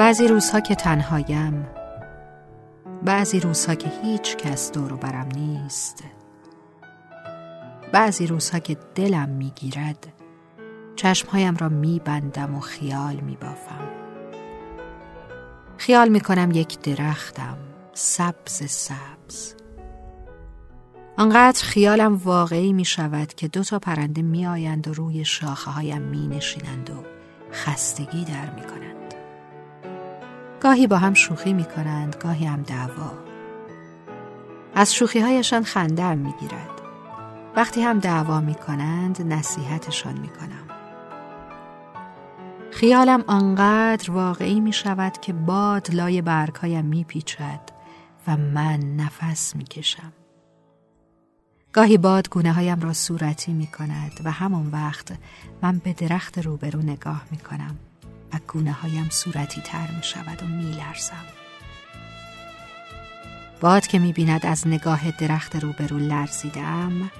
بعضی روزها که تنهایم بعضی روزها که هیچ کس دور برم نیست. بعضی روزها که دلم می‌گیرد چشمهایم را میبندم و خیال میبافم. خیال می‌کنم یک درختم سبز سبز. آنقدر خیالم واقعی می شود که دو تا پرنده می آیند و روی شاخه هایم می و خستگی در می کنند. گاهی با هم شوخی می کنند گاهی هم دعوا. از شوخی هایشان خندم می گیرد وقتی هم دعوا می کنند نصیحتشان می کنم خیالم آنقدر واقعی می شود که باد لای برگهایم می پیچد و من نفس می کشم گاهی باد گونه هایم را صورتی می کند و همون وقت من به درخت روبرو نگاه می کنم و گونه هایم صورتی تر می شود و می لرزم. باد که می بیند از نگاه درخت روبرو لرزیدم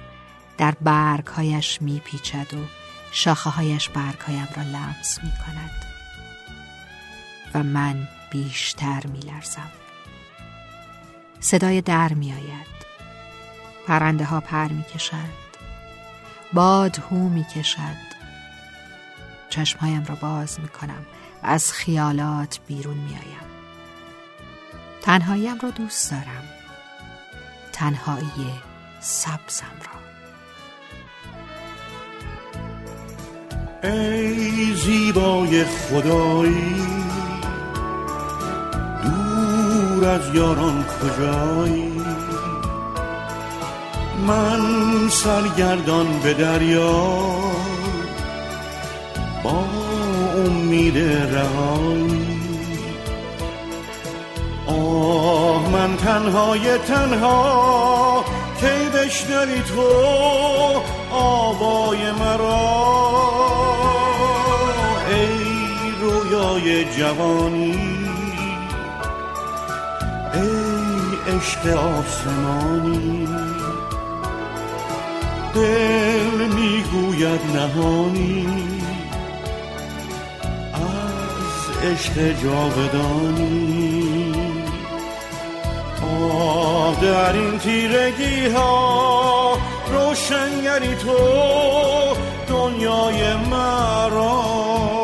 در برگ هایش می پیچد و شاخه هایش برگ هایم را لمس می کند و من بیشتر می لرزم. صدای در می آید پرنده ها پر می کشد باد هو می کشد چشمهایم را باز می کنم و از خیالات بیرون می آیم تنهاییم را دوست دارم. تنهایی سبزم را. ای زیبای خدایی دور از یاران کجایی؟ من سرگردان به دریا با امید رهایی. آه من تنهای تنها کی بشنوی تو آوای مرا. ای رویای جوانی ای عشق آسمانی. دل می‌گوید نهانی. عشق جاودانی. آه در این تیرگی ها روشنگری تو دنیای مرا.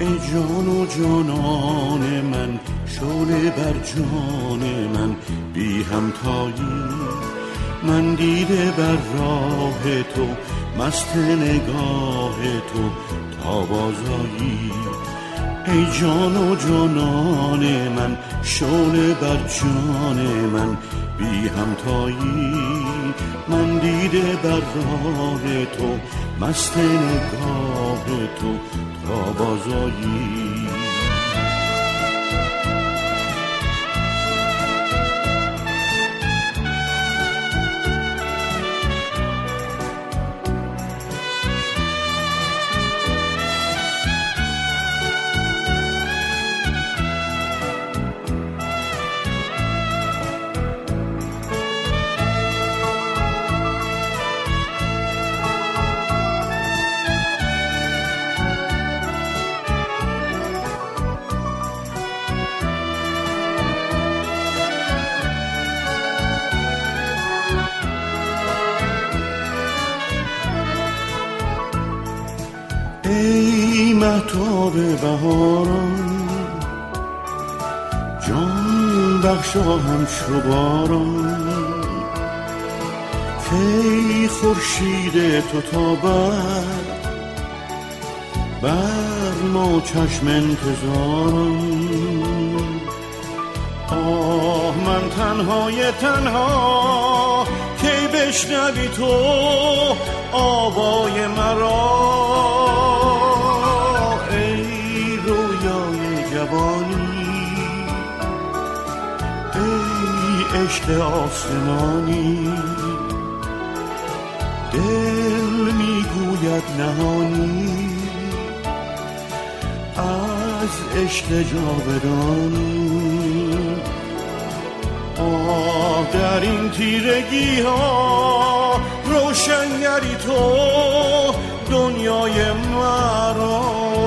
ای جان و جانان من شعله بر جان من. بی همتایی من دیده بر راه تو مست نگاه تو تا بازایی. ای جان و جانان من شعله بر جان من. بی همتایی من دیده بر راه تو مست نگاه تو تا بازایی ای محتاب بهاران. جان بخشا هم باران. کی خورشید تو تابد بر ما چشم انتظاران. آه من تنهای تنها کی بشنوی تو؟ آوای مرا. عشق آسمانی. دل می‌گوید نهانی. از عشق جاودانی. آه در این تیرگی ها روشنگری تو دنیای مرا.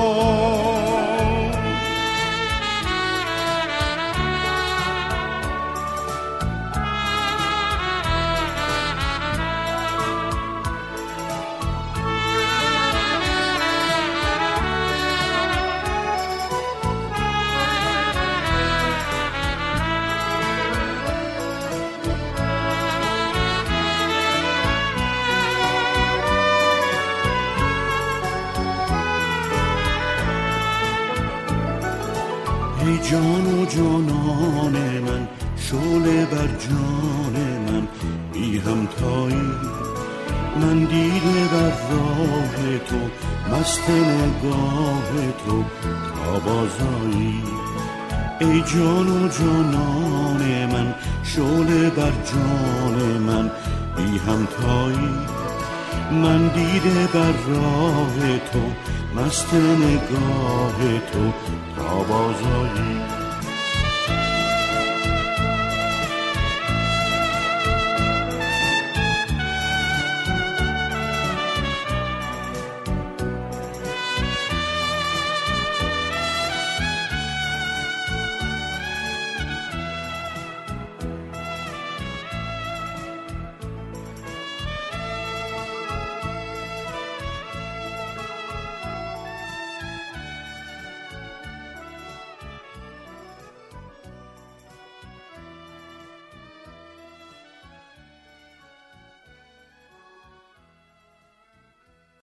جان و جانان من شعله بر جان من. بی همتایی من دیده بر راه تو مست نگاه تو. تا بازایی ای جان و جانان من شعله بر جان من. بی همتایی من دیده بر راه تو مست نگاه تو تا بازایی